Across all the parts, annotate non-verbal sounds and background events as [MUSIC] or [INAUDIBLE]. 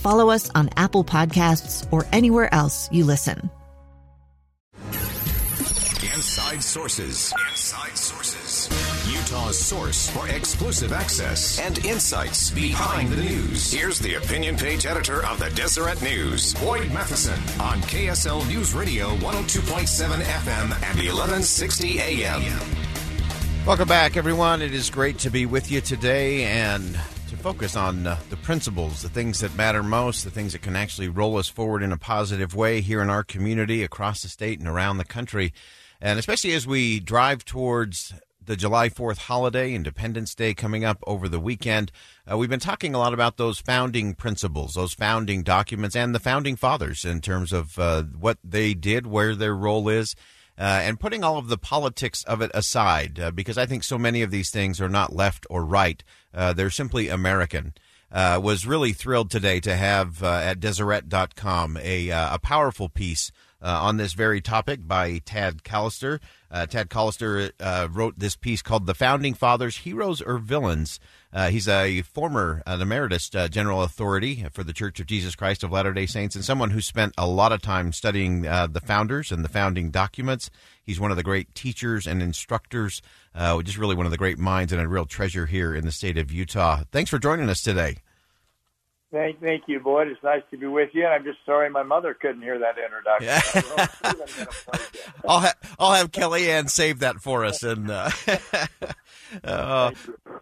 follow us on Apple Podcasts, or anywhere else you listen. Inside Sources. Inside Sources. Utah's source for exclusive access and insights behind the news. Here's the opinion page editor of the Deseret News, Boyd Matheson, on KSL News Radio 102.7 FM and 1160 AM. Welcome back, everyone. It is great to be with you today and to focus on uh, the principles, the things that matter most, the things that can actually roll us forward in a positive way here in our community, across the state, and around the country. And especially as we drive towards the July 4th holiday, Independence Day coming up over the weekend, uh, we've been talking a lot about those founding principles, those founding documents, and the founding fathers in terms of uh, what they did, where their role is. Uh, and putting all of the politics of it aside, uh, because I think so many of these things are not left or right. Uh, they're simply American. Uh, was really thrilled today to have uh, at Deseret.com a, uh, a powerful piece on this very topic by Tad Callister. Tad Callister wrote this piece called The Founding Fathers Heroes or Villains. Uh, he's a former, an emeritus uh, general authority for the Church of Jesus Christ of Latter day Saints and someone who spent a lot of time studying uh, the founders and the founding documents. He's one of the great teachers and instructors, just really one of the great minds and a real treasure here in the state of Utah. Thanks for joining us today. Thank, thank you, Boyd. It's nice to be with you. I'm just sorry my mother couldn't hear that introduction. [LAUGHS] I'll ha- I'll have Kellyanne save that for us. And uh, [LAUGHS] uh,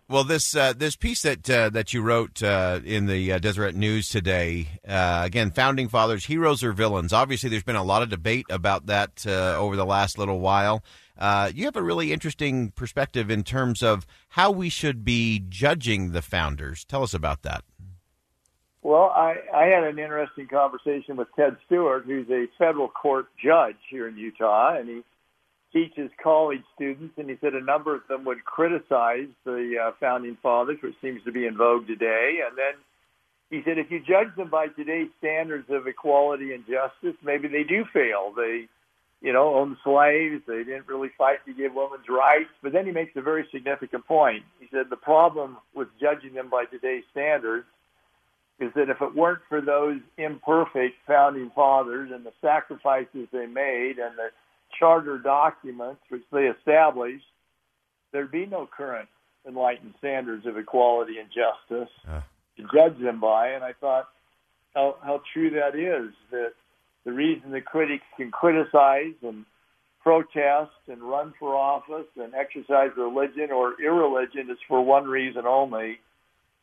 well, this uh, this piece that uh, that you wrote uh, in the uh, Deseret News today, again, founding fathers, heroes or villains. Obviously, there's been a lot of debate about that over the last little while. you have a really interesting perspective in terms of how we should be judging the founders. Tell us about that. Well, I, I had an interesting conversation with Ted Stewart, who's a federal court judge here in Utah, and he teaches college students, and he said a number of them would criticize the uh, founding fathers, which seems to be in vogue today. And then he said if you judge them by today's standards of equality and justice, maybe they do fail. They, you know, owned slaves. They didn't really fight to give women's rights. But then he makes a very significant point. He said the problem with judging them by today's standards is that if it weren't for those imperfect founding fathers and the sacrifices they made and the charter documents which they established, there'd be no current enlightened standards of equality and justice uh. to judge them by. And I thought how, how true that is, that the reason the critics can criticize and protest and run for office and exercise religion or irreligion is for one reason only,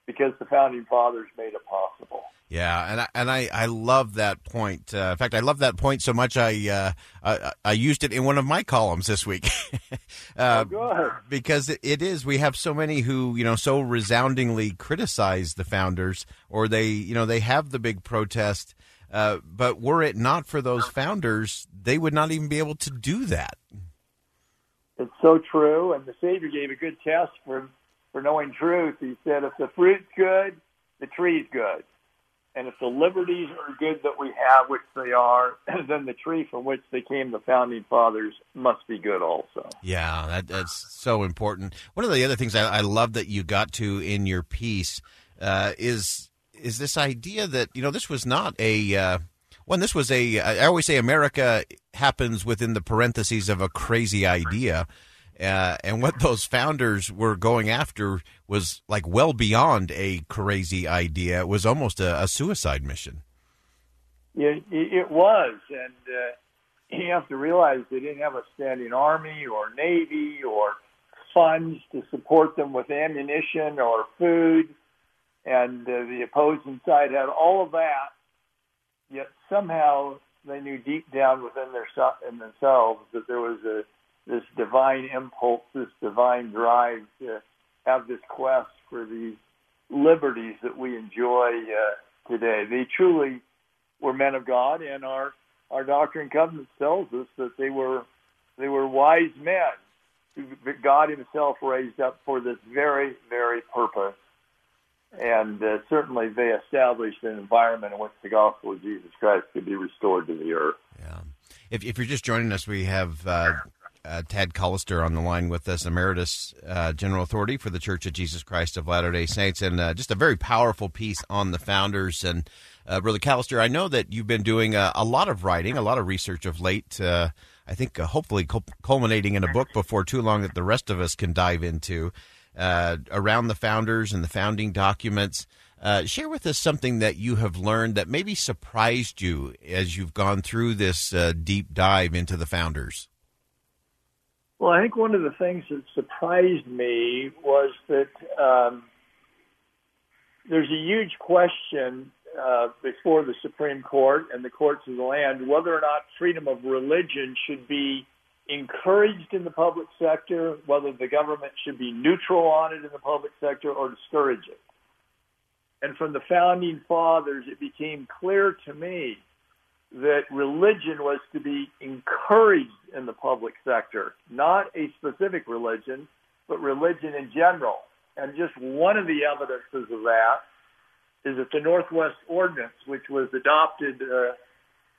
because the founding fathers made it possible. Yeah, and I, and I, I love that point. Uh, in fact, I love that point so much I uh, I, I, used it in one of my columns this week. [LAUGHS] uh, oh, because it, it is we have so many who you know so resoundingly criticize the founders, or they you know they have the big protest. Uh, but were it not for those founders, they would not even be able to do that. It's so true, and the Savior gave a good test for for knowing truth. He said, if the fruit's good, the tree's good. And if the liberties are good that we have, which they are, [CLEARS THROAT] then the tree from which they came, the founding fathers, must be good also. Yeah, that, that's so important. One of the other things I, I love that you got to in your piece uh, is is this idea that you know this was not a uh, one. This was a. I always say America happens within the parentheses of a crazy idea. Uh, and what those founders were going after was like well beyond a crazy idea. It was almost a, a suicide mission. Yeah, it was, and uh, you have to realize they didn't have a standing army or navy or funds to support them with ammunition or food, and uh, the opposing side had all of that. Yet somehow they knew deep down within their in themselves that there was a this divine impulse, this divine drive to have this quest for these liberties that we enjoy uh, today. They truly were men of God, and our our Doctrine and Covenants tells us that they were they were wise men who God Himself raised up for this very very purpose. And uh, certainly, they established an environment in which the gospel of Jesus Christ could be restored to the earth. Yeah. If, if you're just joining us, we have uh, uh, Tad Callister on the line with us, Emeritus uh, General Authority for the Church of Jesus Christ of Latter day Saints, and uh, just a very powerful piece on the founders. And uh, Brother Callister, I know that you've been doing a, a, lot of writing, a lot of research of late. Uh, I think uh, hopefully culminating in a book before too long that the rest of us can dive into around the founders and the founding documents. share with us something that you have learned that maybe surprised you as you've gone through this deep dive into the founders. Well, I think one of the things that surprised me was that um, there's a huge question uh, before the Supreme Court and the courts of the land whether or not freedom of religion should be encouraged in the public sector, whether the government should be neutral on it in the public sector or discourage it. And from the founding fathers, it became clear to me that religion was to be encouraged in the public sector, not a specific religion, but religion in general. And just one of the evidences of that is that the Northwest Ordinance, which was adopted uh,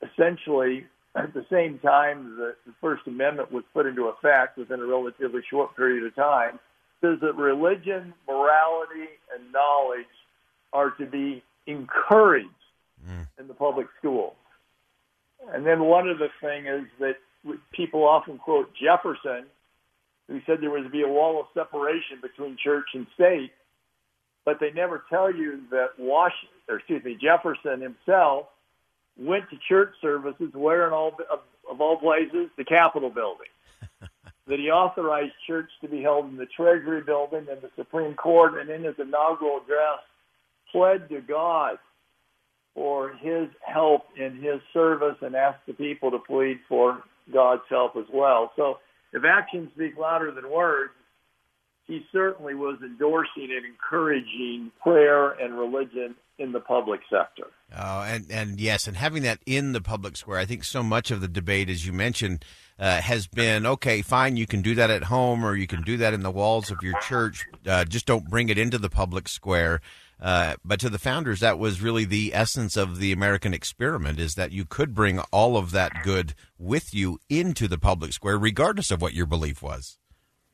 essentially at the same time that the First Amendment was put into effect within a relatively short period of time, says that religion, morality, and knowledge are to be encouraged mm. in the public schools. And then one other thing is that people often quote Jefferson, who said there was to be a wall of separation between church and state, but they never tell you that Washington, or excuse me, Jefferson himself went to church services where in all of, of all places the Capitol building. [LAUGHS] that he authorized church to be held in the Treasury building and the Supreme Court, and in his inaugural address, pled to God for his help in his service and ask the people to plead for God's help as well. So if actions speak louder than words, he certainly was endorsing and encouraging prayer and religion in the public sector. Oh, and, and yes, and having that in the public square, I think so much of the debate, as you mentioned, uh, has been okay, fine, you can do that at home or you can do that in the walls of your church. Uh, just don't bring it into the public square. Uh, but to the founders, that was really the essence of the American experiment: is that you could bring all of that good with you into the public square, regardless of what your belief was.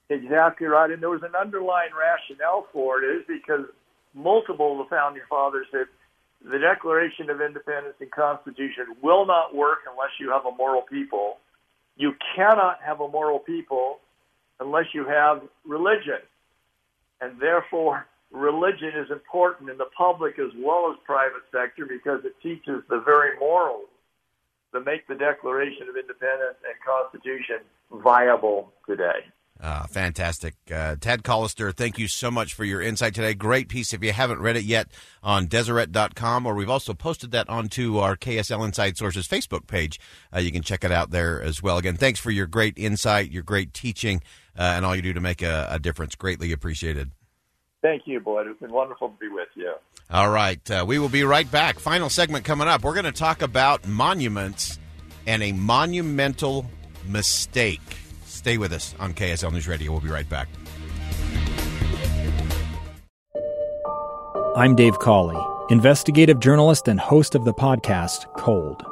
Exactly right, and there was an underlying rationale for it, is because multiple of the founding fathers said the Declaration of Independence and Constitution will not work unless you have a moral people. You cannot have a moral people unless you have religion, and therefore religion is important in the public as well as private sector because it teaches the very morals that make the Declaration of Independence and Constitution viable today. Uh, fantastic. Uh, Tad Callister, thank you so much for your insight today. Great piece. If you haven't read it yet on Deseret.com, or we've also posted that onto our KSL Inside Sources Facebook page. Uh, you can check it out there as well. Again, thanks for your great insight, your great teaching, uh, and all you do to make a, a difference. Greatly appreciated. Thank you, Boyd. It's been wonderful to be with you. All right. Uh, we will be right back. Final segment coming up. We're going to talk about monuments and a monumental mistake. Stay with us on KSL News Radio. We'll be right back. I'm Dave Cawley, investigative journalist and host of the podcast Cold.